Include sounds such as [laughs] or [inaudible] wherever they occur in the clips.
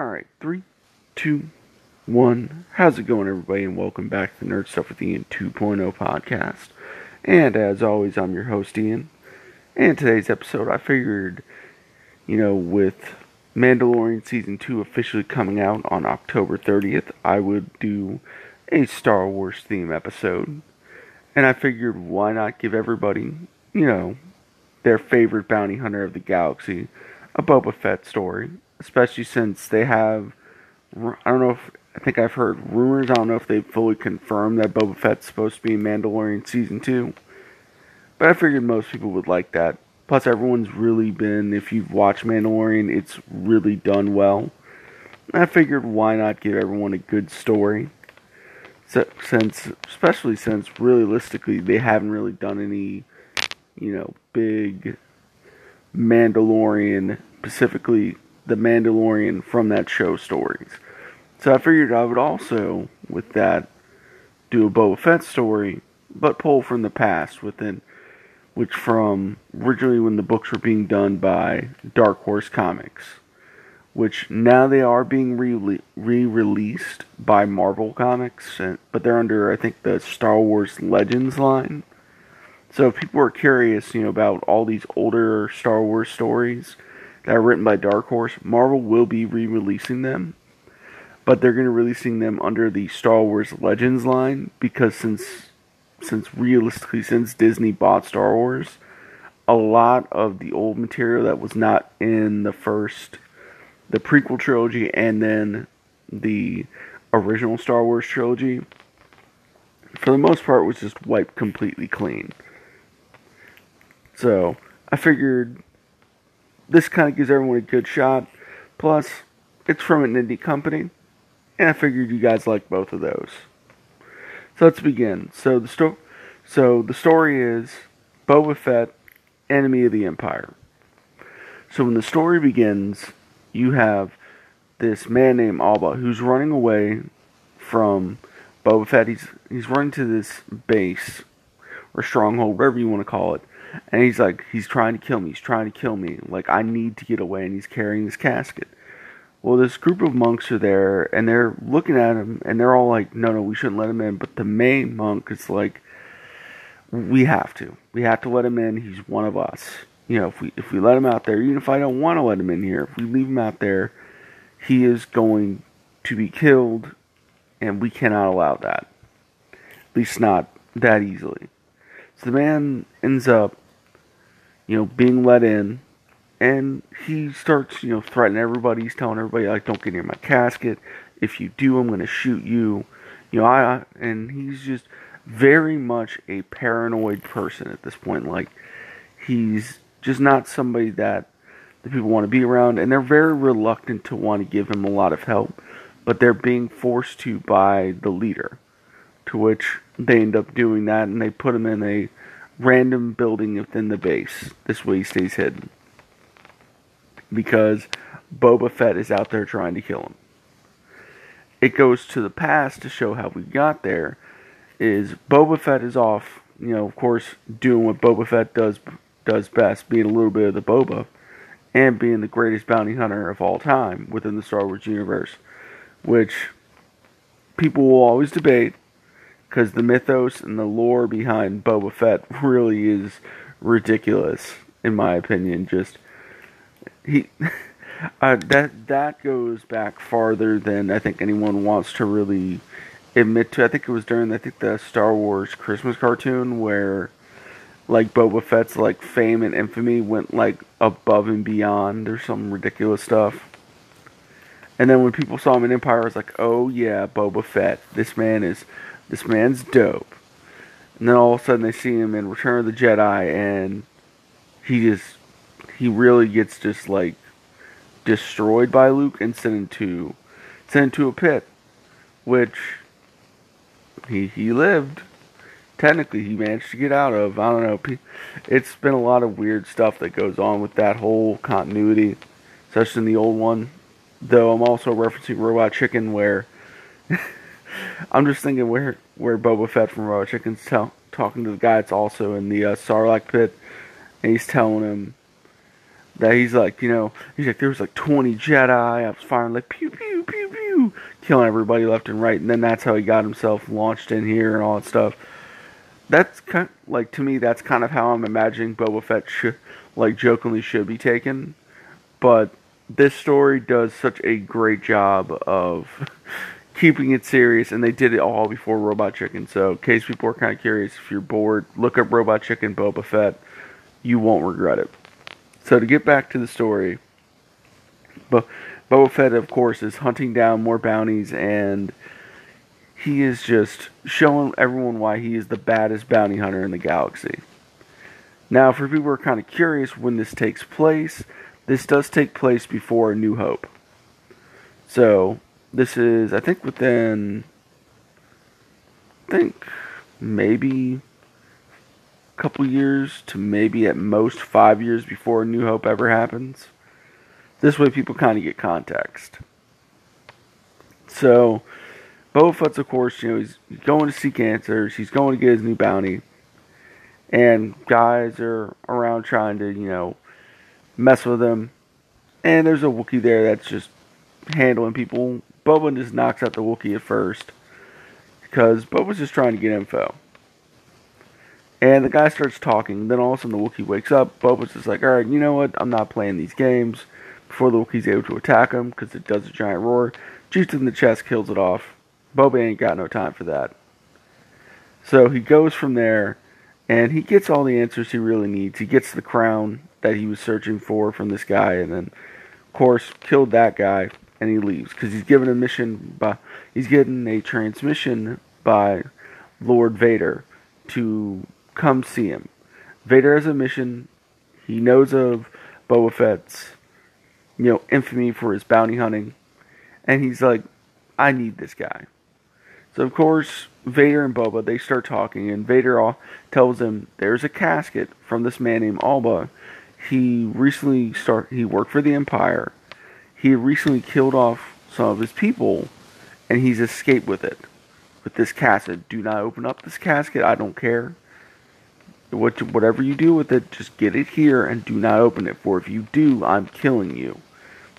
Alright, three, two, one. How's it going, everybody? And welcome back to the Nerd Stuff with Ian 2.0 podcast. And as always, I'm your host, Ian. And today's episode, I figured, you know, with Mandalorian Season 2 officially coming out on October 30th, I would do a Star Wars theme episode. And I figured, why not give everybody, you know, their favorite bounty hunter of the galaxy a Boba Fett story, especially since they have. I don't know if I think I've heard rumors. I don't know if they've fully confirmed that Boba Fett's supposed to be in Mandalorian season two, but I figured most people would like that. Plus, everyone's really been. If you've watched Mandalorian, it's really done well. I figured why not give everyone a good story. Since, especially since realistically they haven't really done any, you know, big Mandalorian, specifically the Mandalorian from that show stories. So I figured I would also, with that, do a Boba Fett story, but pull from the past within, which from originally when the books were being done by Dark Horse Comics, which now they are being re released by Marvel Comics, but they're under I think the Star Wars Legends line. So if people are curious, you know, about all these older Star Wars stories that are written by Dark Horse, Marvel will be re-releasing them. But they're going to be releasing them under the Star Wars Legends line because since since realistically since Disney bought Star Wars, a lot of the old material that was not in the first the prequel trilogy and then the original Star Wars trilogy for the most part was just wiped completely clean. So I figured this kind of gives everyone a good shot. Plus, it's from an indie company, and I figured you guys like both of those. So let's begin. So the story, so the story is Boba Fett, enemy of the Empire. So when the story begins, you have this man named Alba who's running away from Boba Fett. He's he's running to this base or stronghold, whatever you want to call it, and he's like, he's trying to kill me. He's trying to kill me. Like, I need to get away. And he's carrying this casket. Well, this group of monks are there, and they're looking at him, and they're all like, no, no, we shouldn't let him in. But the main monk is like, we have to. We have to let him in. He's one of us. You know, if we if we let him out there, even if I don't want to let him in here, if we leave him out there, he is going to be killed, and we cannot allow that. At least not that easily. So the man ends up you know, being let in, and he starts, you know, threatening everybody. He's telling everybody, like, don't get near my casket. If you do, I'm going to shoot you. You know, I, and he's just very much a paranoid person at this point. Like, he's just not somebody that the people want to be around, and they're very reluctant to want to give him a lot of help, but they're being forced to by the leader, to which they end up doing that, and they put him in a random building within the base. This way he stays hidden. Because Boba Fett is out there trying to kill him. It goes to the past to show how we got there. Is Boba Fett is off, you know, of course, doing what Boba Fett does does best, being a little bit of the Boba, and being the greatest bounty hunter of all time within the Star Wars universe, which people will always debate because the mythos and the lore behind Boba Fett really is ridiculous, in my opinion. Just he [laughs] uh, that that goes back farther than I think anyone wants to really admit to. I think it was during I think the Star Wars Christmas cartoon where like Boba Fett's like fame and infamy went like above and beyond or some ridiculous stuff. And then when people saw him in Empire, I was like, oh yeah, Boba Fett. This man is this man's dope. And then all of a sudden they see him in Return of the Jedi and he just he really gets just like destroyed by Luke and sent into sent into a pit. Which he he lived. Technically he managed to get out of. I don't know. It's been a lot of weird stuff that goes on with that whole continuity, especially in the old one. Though I'm also referencing Robot Chicken where [laughs] [laughs] I'm just thinking where where Boba Fett from Robot Chicken's tell, talking to the guy that's also in the uh, Sarlacc pit, and he's telling him that he's like, you know, he's like, there was like 20 Jedi. I was firing like pew pew pew pew, killing everybody left and right, and then that's how he got himself launched in here and all that stuff. That's kind of, like to me, that's kind of how I'm imagining Boba Fett should, like, jokingly should be taken. But this story does such a great job of [laughs] keeping it serious, and they did it all before Robot Chicken. So, in case people are kind of curious, if you're bored, look up Robot Chicken Boba Fett. You won't regret it. So, to get back to the story, Bo- Boba Fett, of course, is hunting down more bounties, and he is just showing everyone why he is the baddest bounty hunter in the galaxy. Now, for people who are kind of curious when this takes place, this does take place before A New Hope. So, this is, I think, within, I think, maybe a couple years to maybe at most five years before New Hope ever happens. This way, people kind of get context. So, Boba Fett's, of course, you know, he's going to seek answers. He's going to get his new bounty. And guys are around trying to, you know, mess with him. And there's a Wookiee there that's just handling people Boba just knocks out the Wookiee at first because Boba's just trying to get info. And the guy starts talking. Then all of a sudden the Wookiee wakes up. Boba's just like, all right, you know what? I'm not playing these games. Before the Wookiee's able to attack him because it does a giant roar, shoots in the chest, kills it off. Boba ain't got no time for that. So he goes from there, and he gets all the answers he really needs. He gets the crown that he was searching for from this guy, and then, of course, killed that guy and he leaves because he's given a mission by he's getting a transmission by Lord Vader to come see him. Vader has a mission. He knows of Boba Fett's you know infamy for his bounty hunting, and he's like, I need this guy. So of course Vader and Boba they start talking, and Vader all tells him there's a casket from this man named Alba. He recently start he worked for the Empire he recently killed off some of his people and he's escaped with it. With this casket. Do not open up this casket. I don't care. What, whatever you do with it, just get it here and do not open it. For if you do, I'm killing you.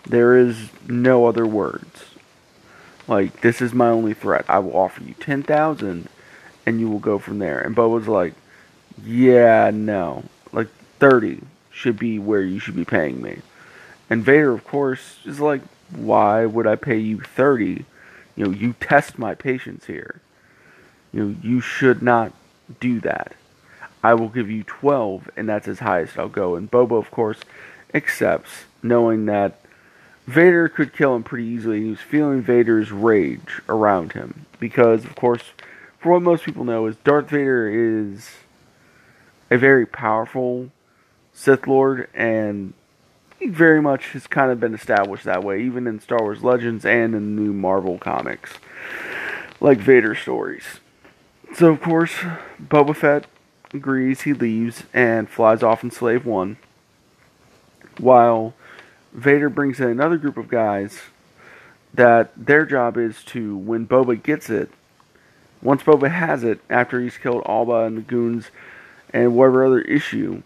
There is no other words. Like, this is my only threat. I will offer you 10,000 and you will go from there. And Bo was like, yeah, no. Like, 30 should be where you should be paying me. And Vader, of course, is like, why would I pay you 30? You know, you test my patience here. You know, you should not do that. I will give you 12, and that's as high as I'll go. And Boba, of course, accepts, knowing that Vader could kill him pretty easily. He was feeling Vader's rage around him. Because, of course, for what most people know, is Darth Vader is a very powerful Sith Lord, and very much has kind of been established that way, even in Star Wars Legends and in new Marvel comics, like Vader stories. So, of course, Boba Fett agrees, he leaves, and flies off in Slave One, while Vader brings in another group of guys that their job is to, when Boba gets it, once Boba has it, after he's killed Alba and the goons and whatever other issue,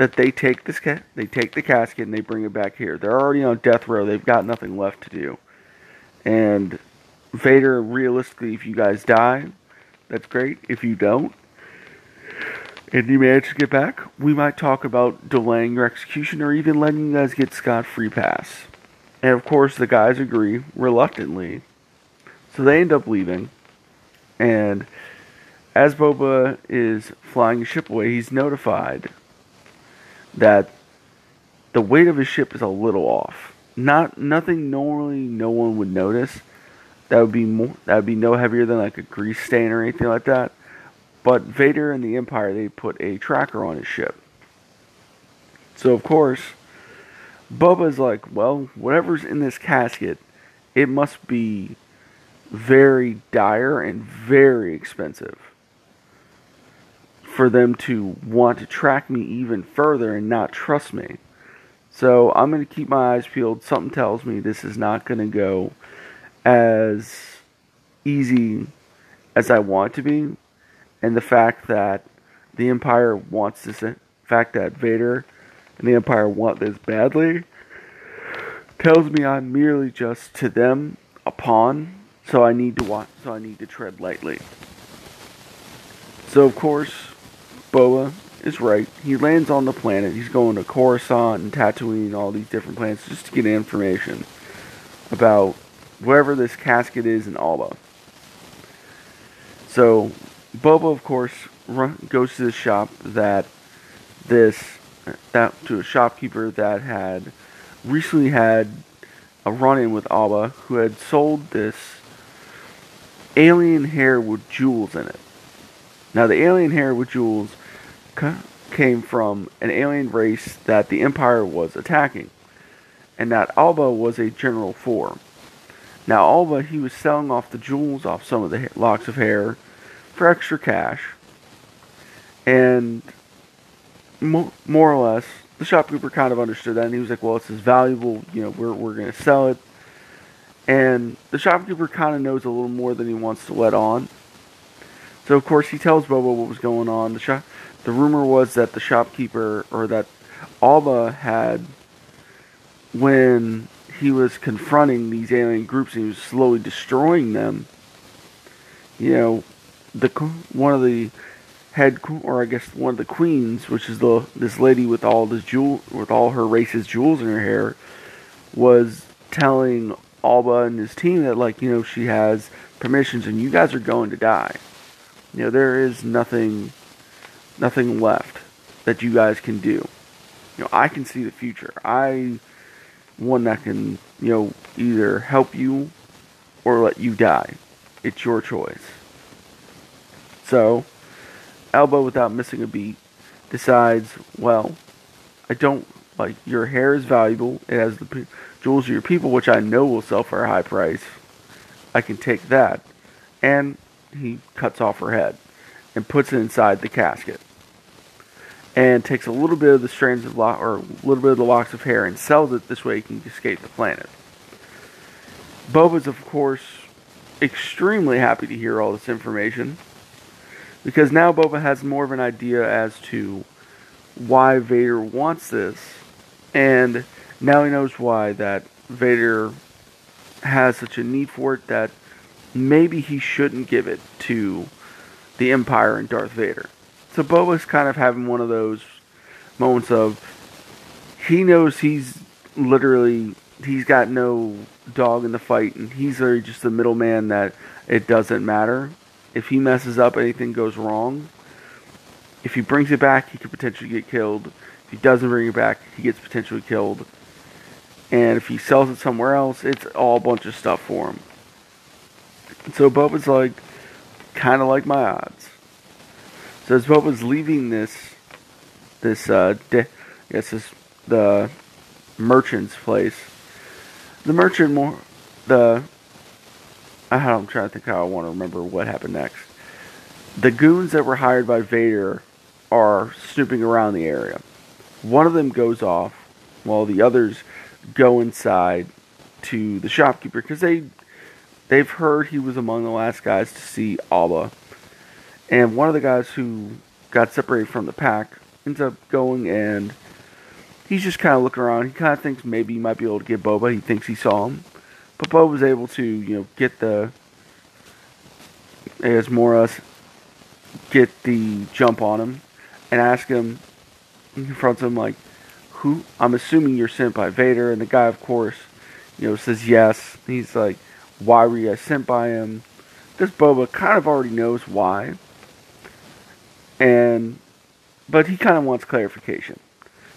that they take this ca- they take the casket and they bring it back here. They're already on death row. They've got nothing left to do. And Vader, realistically, if you guys die, that's great. If you don't, and you manage to get back, we might talk about delaying your execution or even letting you guys get scot free pass. And of course, the guys agree reluctantly. So they end up leaving. And as Boba is flying the ship away, he's notified that the weight of his ship is a little off. Not nothing normally no one would notice. That would be more that would be no heavier than like a grease stain or anything like that. But Vader and the Empire they put a tracker on his ship. So of course, Boba's like, well, whatever's in this casket, it must be very dire and very expensive for them to want to track me even further and not trust me. So I'm going to keep my eyes peeled. Something tells me this is not going to go as easy as I want to be. And the fact that the Empire wants this, the fact that Vader and the Empire want this badly, tells me I'm merely just to them a pawn, so I need to watch, so I need to tread lightly. So of course, Boba is right. He lands on the planet. He's going to Coruscant and Tatooine and all these different planets just to get information about wherever this casket is in Alba. So Boba, of course, run, goes to the shop that this that to a shopkeeper that had recently had a run-in with Alba, who had sold this alien hair with jewels in it. Now, the alien hair with jewels came from an alien race that the Empire was attacking, and that Alba was a general for. Now, Alba, he was selling off the jewels off some of the locks of hair for extra cash, and more, or less, the shopkeeper kind of understood that, and he was like, "Well, it's as valuable, you know, we're we're going to sell it." And the shopkeeper kind of knows a little more than he wants to let on. So of course he tells Boba what was going on. The shop, the rumor was that the shopkeeper or that Alba had, when he was confronting these alien groups and he was slowly destroying them. You know, the one of the head, or I guess one of the queens, which is the this lady with all this jewel, with all her racist jewels in her hair, was telling Alba and his team that like you know she has permissions and you guys are going to die. You know there is nothing, nothing left that you guys can do. You know I can see the future. I one that can you know either help you or let you die. It's your choice. So Alba, without missing a beat, decides, well, I don't like your hair is valuable. It has the jewels of your people, which I know will sell for a high price. I can take that. And he cuts off her head and puts it inside the casket. And takes a little bit of the strands of lock or a little bit of the locks of hair and sells it this way he can escape the planet. Boba's of course extremely happy to hear all this information because now Boba has more of an idea as to why Vader wants this, and now he knows why that Vader has such a need for it that maybe he shouldn't give it to the Empire and Darth Vader. So Boba's kind of having one of those moments of he knows he's literally he's got no dog in the fight and he's just the middleman that it doesn't matter if he messes up, anything goes wrong. If he brings it back, he could potentially get killed. If he doesn't bring it back, he gets potentially killed. And if he sells it somewhere else, it's all a bunch of stuff for him. so Boba's like, kind of like my odds. So as Boba's leaving this, this, uh, de- I guess this, the merchant's place, the merchant more, the I'm trying to think how I want to remember what happened next. The goons that were hired by Vader are snooping around the area. One of them goes off while the others go inside to the shopkeeper because they they've heard he was among the last guys to see Alba. And one of the guys who got separated from the pack ends up going and he's just kind of looking around. He kind of thinks maybe he might be able to get Boba. He thinks he saw him. But Bo was able to, you know, get the as Moras get the jump on him and ask him, he confronts him like, "Who? I'm assuming you're sent by Vader." And the guy, of course, you know, says yes. He's like, "Why were you sent by him?" This Boba kind of already knows why, and but he kind of wants clarification.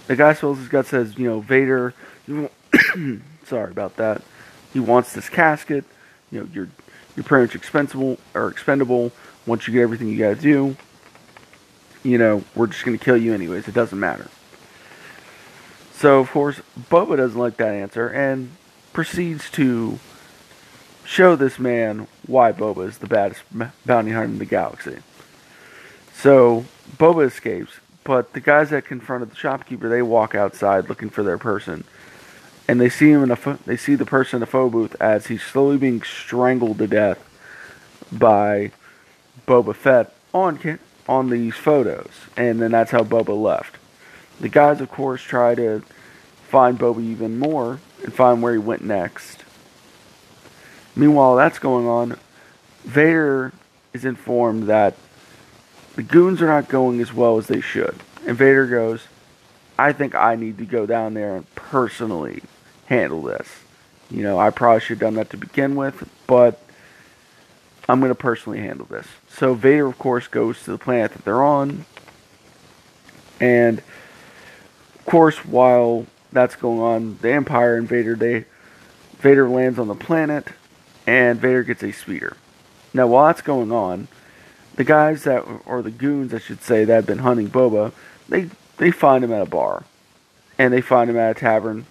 The guy spills his guts, says, "You know, Vader." [coughs] sorry about that. He wants this casket. You know, you're you're pretty much expendable or expendable. Once you get everything you got to do, you know, we're just to kill you anyways. It doesn't matter. So of course, Boba doesn't like that answer and proceeds to show this man why Boba is the baddest bounty hunter in the galaxy. So Boba escapes, but the guys that confronted the shopkeeper, they walk outside looking for their person and they see him in a fo- they see the person in the photo booth as he's slowly being strangled to death by Boba Fett on on these photos, and then that's how Boba left. The guys, of course, try to find Boba even more and find where he went next. Meanwhile, that's going on. Vader is informed that the goons are not going as well as they should. And Vader goes, I think I need to go down there and personally handle this. You know, I probably should have done that to begin with, but I'm going to personally handle this. So Vader, of course, goes to the planet that they're on. And, of course, while that's going on, the Empire and Vader, they, Vader lands on the planet, and Vader gets a speeder. Now, while that's going on, the guys that, or the goons, I should say, that have been hunting Boba, they they find him at a bar, and they find him at a tavern,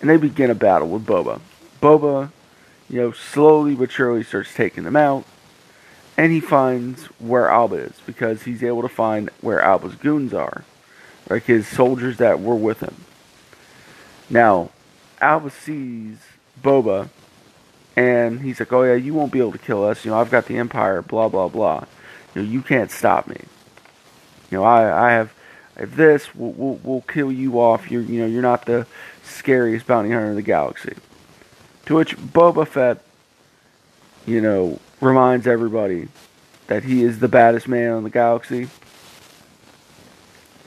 and they begin a battle with Boba. Boba, you know, slowly but surely starts taking them out, and he finds where Alba is because he's able to find where Alba's goons are, like his soldiers that were with him. Now, Alba sees Boba and he's like, "Oh yeah, you won't be able to kill us. You know, I've got the Empire. Blah blah blah. You know, you can't stop me. You know, I I have, if this, we'll, we'll we'll kill you off. You're you know you're not the scariest bounty hunter in the galaxy." To which Boba Fett, you know, reminds everybody that he is the baddest man in the galaxy,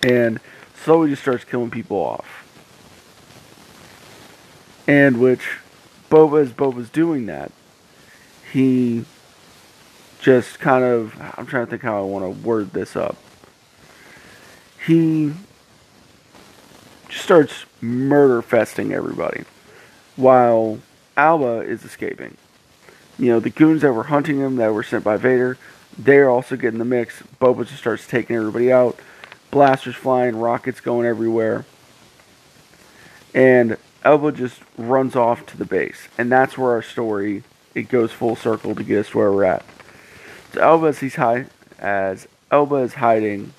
and slowly just starts killing people off. And which Boba, as Boba's doing that, he just kind of, I'm trying to think how I want to word this up. He just starts murder festing everybody while Alba is escaping. You know, the goons that were hunting him, that were sent by Vader, they're also getting the mix. Boba just starts taking everybody out. Blasters flying, rockets going everywhere. And Elba just runs off to the base, and that's where our story it goes full circle to get us where we're at. So Elba as he's as Elba is hiding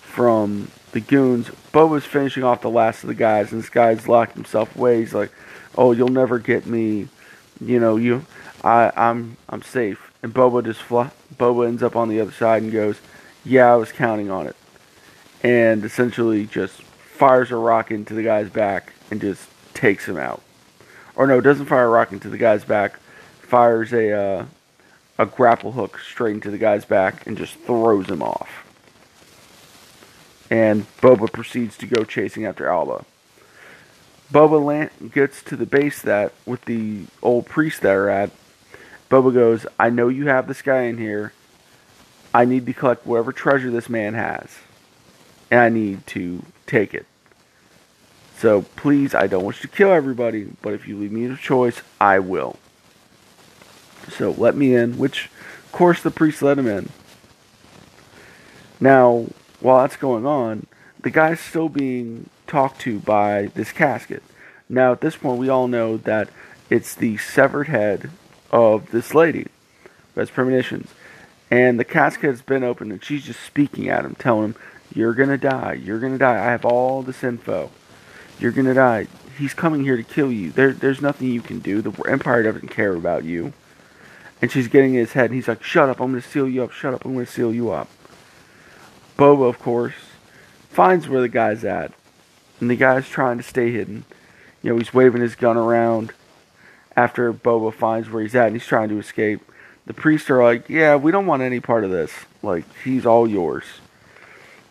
from the goons. Boba's finishing off the last of the guys, and this guy's locked himself away. He's like, "Oh, you'll never get me. You know, you, I, I'm, I'm safe." And Boba just. Boba ends up on the other side and goes, "Yeah, I was counting on it," and essentially just fires a rock into the guy's back and just takes him out. Or no, doesn't fire a rock into the guy's back. Fires a uh, a grapple hook straight into the guy's back and just throws him off. And Boba proceeds to go chasing after Alba. Boba land, gets to the base that with the old priest that are at. Boba goes, I know you have this guy in here. I need to collect whatever treasure this man has. And I need to take it. So please, I don't want you to kill everybody, but if you leave me a choice, I will. So let me in, which, of course, the priest let him in. Now, while that's going on, the guy's still being talked to by this casket. Now, at this point, we all know that it's the severed head of this lady has premonitions. And the casket has been opened, and she's just speaking at him, telling him, You're going to die. You're going to die. I have all this info. You're gonna die. He's coming here to kill you. There, there's nothing you can do. The Empire doesn't care about you. And she's getting in his head, and he's like, Shut up, I'm gonna seal you up. Shut up, I'm gonna seal you up. Boba, of course, finds where the guy's at. And the guy's trying to stay hidden. You know, he's waving his gun around after Boba finds where he's at, and he's trying to escape. The priests are like, Yeah, we don't want any part of this. Like, he's all yours.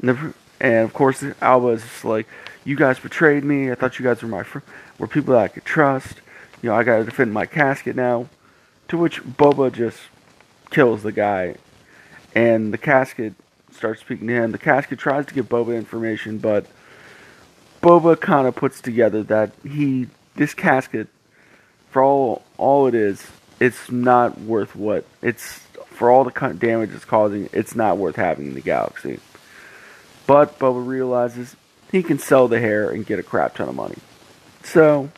And, the, and of course, Alba is like, you guys betrayed me. I thought you guys were my fr- were people that I could trust. You know, I got to defend my casket now. To which Boba just kills the guy, and the casket starts speaking to him. The casket tries to give Boba information, but Boba kind of puts together that he this casket, for all all it is, it's not worth what it's for all the damage it's causing. It's not worth having in the galaxy. But Boba realizes he can sell the hair and get a crap ton of money. So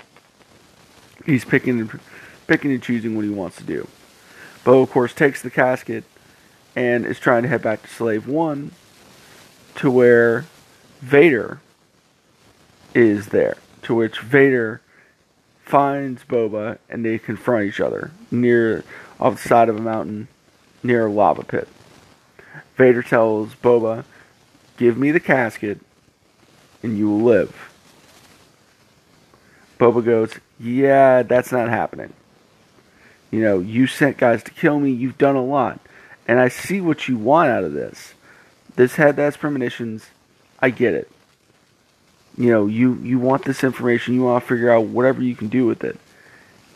he's picking and picking and choosing what he wants to do. Bo, of course, takes the casket and is trying to head back to Slave One, to where Vader is there. To which Vader finds Boba and they confront each other near off the side of a mountain near a lava pit. Vader tells Boba, "Give me the casket and you will live. Boba goes, Yeah, that's not happening. You know, you sent guys to kill me, you've done a lot. And I see what you want out of this. This head has premonitions. I get it. You know, you, you want this information, you want to figure out whatever you can do with it.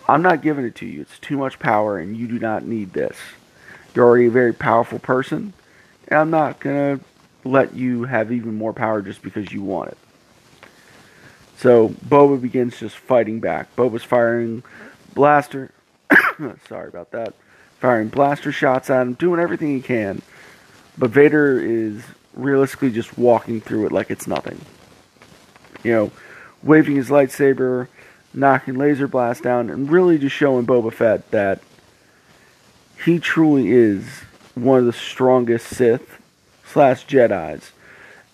I'm not giving it to you. It's too much power, and you do not need this. You're already a very powerful person, and I'm not going to let you have even more power just because you want it. So Boba begins just fighting back. Boba's firing blaster. [coughs] sorry about that. Firing blaster shots at him, doing everything he can. But Vader is realistically just walking through it like it's nothing. You know, waving his lightsaber, knocking laser blast down, and really just showing Boba Fett that he truly is one of the strongest Sith slash Jedi's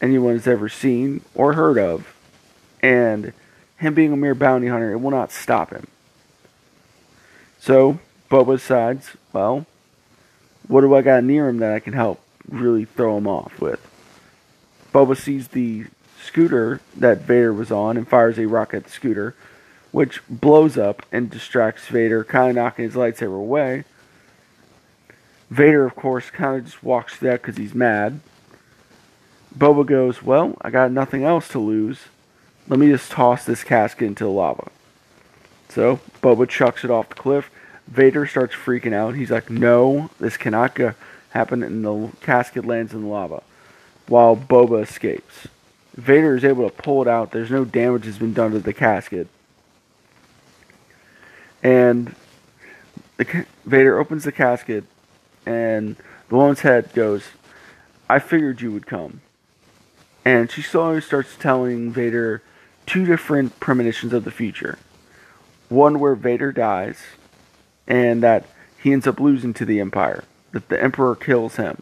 anyone has ever seen or heard of. And him being a mere bounty hunter, it will not stop him. So, Boba decides, well, what do I got near him that I can help really throw him off with? Boba sees the scooter that Vader was on and fires a rocket at the scooter, which blows up and distracts Vader, kind of knocking his lightsaber away. Vader, of course, kind of just walks through that because he's mad. Boba goes, Well, I got nothing else to lose. Let me just toss this casket into the lava. So, Boba chucks it off the cliff. Vader starts freaking out. He's like, No, this cannot go- happen. And the casket lands in the lava while Boba escapes. Vader is able to pull it out. There's no damage has been done to the casket. And the, Vader opens the casket, and the woman's head goes, I figured you would come. And she slowly starts telling Vader two different premonitions of the future. One where Vader dies, and that he ends up losing to the Empire, that the Emperor kills him.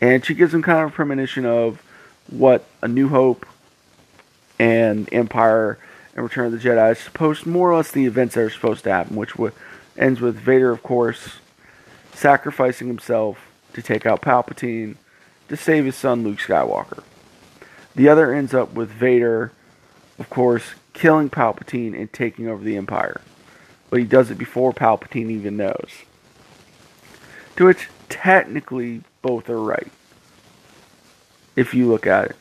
And she gives him kind of a premonition of what A New Hope and Empire and Return of the Jedi is supposed, more or less, the events that are supposed to happen, which ends with Vader, of course, sacrificing himself to take out Palpatine to save his son Luke Skywalker. The other ends up with Vader, of course, killing Palpatine and taking over the Empire. But he does it before Palpatine even knows. To which, technically, both are right. If you look at it.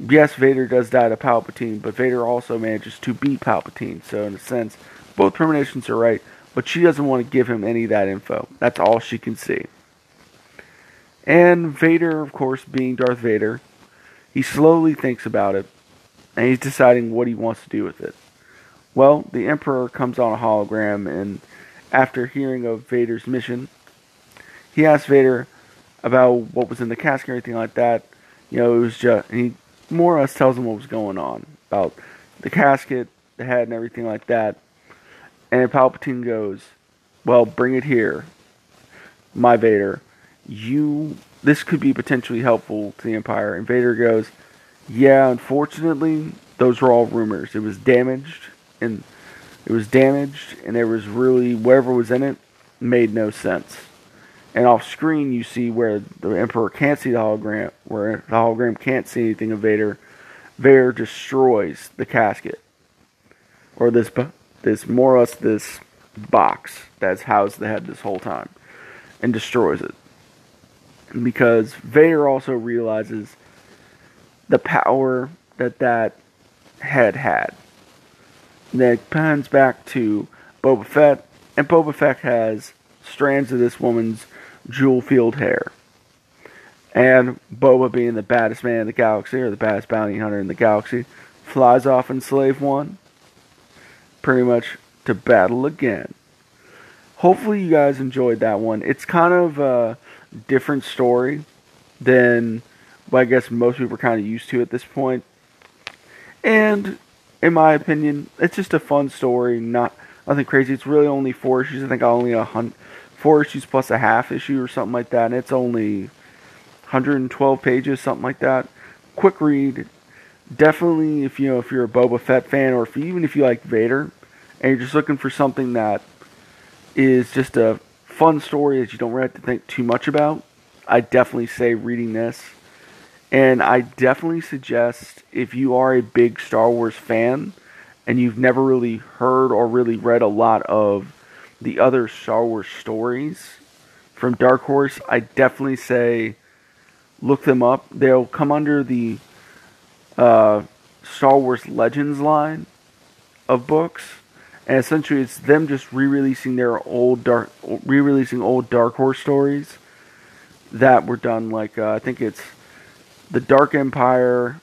Yes, Vader does die to Palpatine, but Vader also manages to beat Palpatine. So, in a sense, both premonitions are right, but she doesn't want to give him any of that info. That's all she can see. And Vader, of course, being Darth Vader, he slowly thinks about it, and he's deciding what he wants to do with it. Well, the Emperor comes on a hologram, and after hearing of Vader's mission, he asks Vader about what was in the casket and everything like that. You know, it was just, he more or less tells him what was going on about the casket, the head, and everything like that. And Palpatine goes, Well, bring it here, my Vader you this could be potentially helpful to the Empire. And Vader goes, Yeah, unfortunately, those were all rumors. It was damaged and it was damaged and there was really whatever was in it made no sense. And off screen you see where the Emperor can't see the hologram, where the hologram can't see anything of Vader. Vader destroys the casket. Or this this more or less this box that's housed the head this whole time. And destroys it because Vader also realizes the power that that head had. And then it pans back to Boba Fett, and Boba Fett has strands of this woman's jewel field hair. And Boba, being the baddest man in the galaxy, or the baddest bounty hunter in the galaxy, flies off in Slave One, pretty much to battle again. Hopefully, you guys enjoyed that one. It's kind of uh, different story than what I guess most people are kind of used to at this point. And in my opinion, it's just a fun story, not nothing crazy. It's really only four issues. I think only a hundred, four issues plus a half issue or something like that. And it's only 112 pages, something like that. Quick read. Definitely, if you know if you're a Boba Fett fan, or if even if you like Vader, and you're just looking for something that is just a fun story that you don't really have to think too much about, I definitely say reading this. And I definitely suggest if you are a big Star Wars fan and you've never really heard or really read a lot of the other Star Wars stories from Dark Horse, I definitely say look them up. They'll come under the uh, Star Wars Legends line of books, and essentially it's them just re-releasing their old dark, re-releasing old Dark Horse stories that were done. Like uh, I think it's the Dark Empire.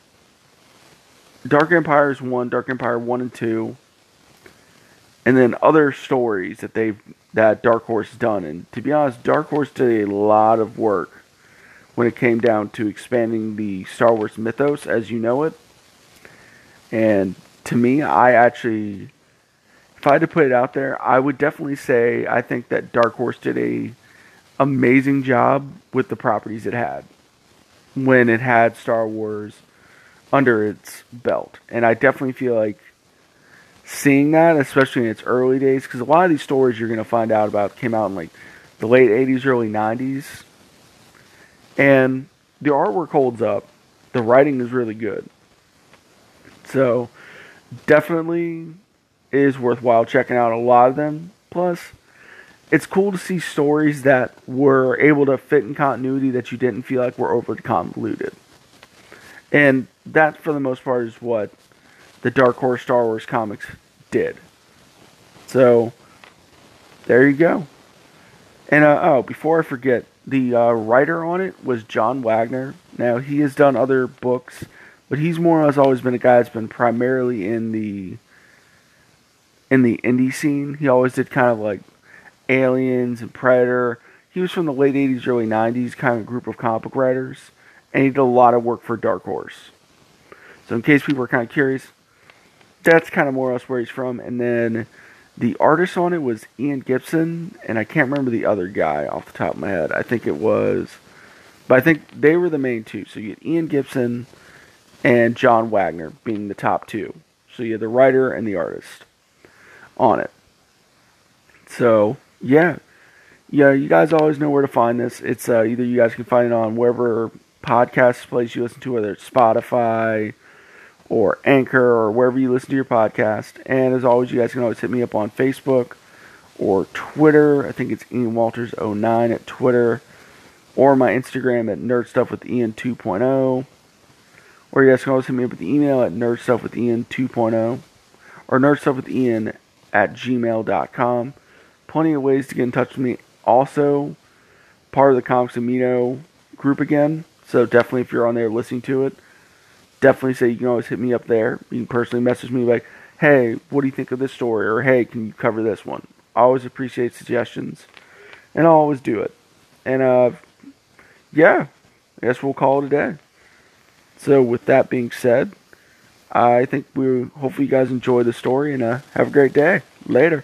Dark Empire is one, Dark Empire one and two, and then other stories that they've that Dark Horse done. And to be honest, Dark Horse did a lot of work when it came down to expanding the Star Wars mythos as you know it. And to me, I actually, if I had to put it out there, I would definitely say I think that Dark Horse did a amazing job with the properties it had when it had Star Wars under its belt. And I definitely feel like seeing that, especially in its early days, because a lot of these stories you're going to find out about came out in like the late 80s, early 90s. And the artwork holds up. The writing is really good. So, definitely is worthwhile checking out a lot of them. Plus, it's cool to see stories that were able to fit in continuity that you didn't feel like were overly convoluted. And that, for the most part, is what the Dark Horse Star Wars comics did. So, there you go. And, uh, oh, before I forget, the uh, writer on it was John Wagner. Now, he has done other books, but he's more or less always been a guy that's been primarily in the in the indie scene. He always did kind of like Aliens and Predator. He was from the late 80s, early 90s kind of group of comic book writers, and he did a lot of work for Dark Horse. So, in case people are kind of curious, that's kind of more or less where he's from. And then the artist on it was Ian Gibson, and I can't remember the other guy off the top of my head. I think it was, but I think they were the main two. So you had Ian Gibson and John Wagner being the top two. So you had the writer and the artist on it. So yeah, yeah, you guys always know where to find this. It's uh, either you guys can find it on wherever podcast place you listen to, whether it's Spotify or Anchor or wherever you listen to your podcast. And as always, you guys can always hit me up on Facebook or Twitter. I think it's Ian Walters 09 at Twitter or my Instagram at Nerd Stuff with Ian 2.0. Or you guys can always hit me up with the email at Nerd Stuff with Ian 2.0 or Nerd Stuff with Ian at gmail.com plenty of ways to get in touch with me. Also, part of the Comics Amino group again. So definitely, if you're on there listening to it, definitely say you can always hit me up there. You can personally message me like, "Hey, what do you think of this story?" or "Hey, can you cover this one?" I always appreciate suggestions, and I'll always do it. And uh, yeah, I guess we'll call it a day. So with that being said, I think we hopefully you guys enjoy the story and uh, have a great day. Later.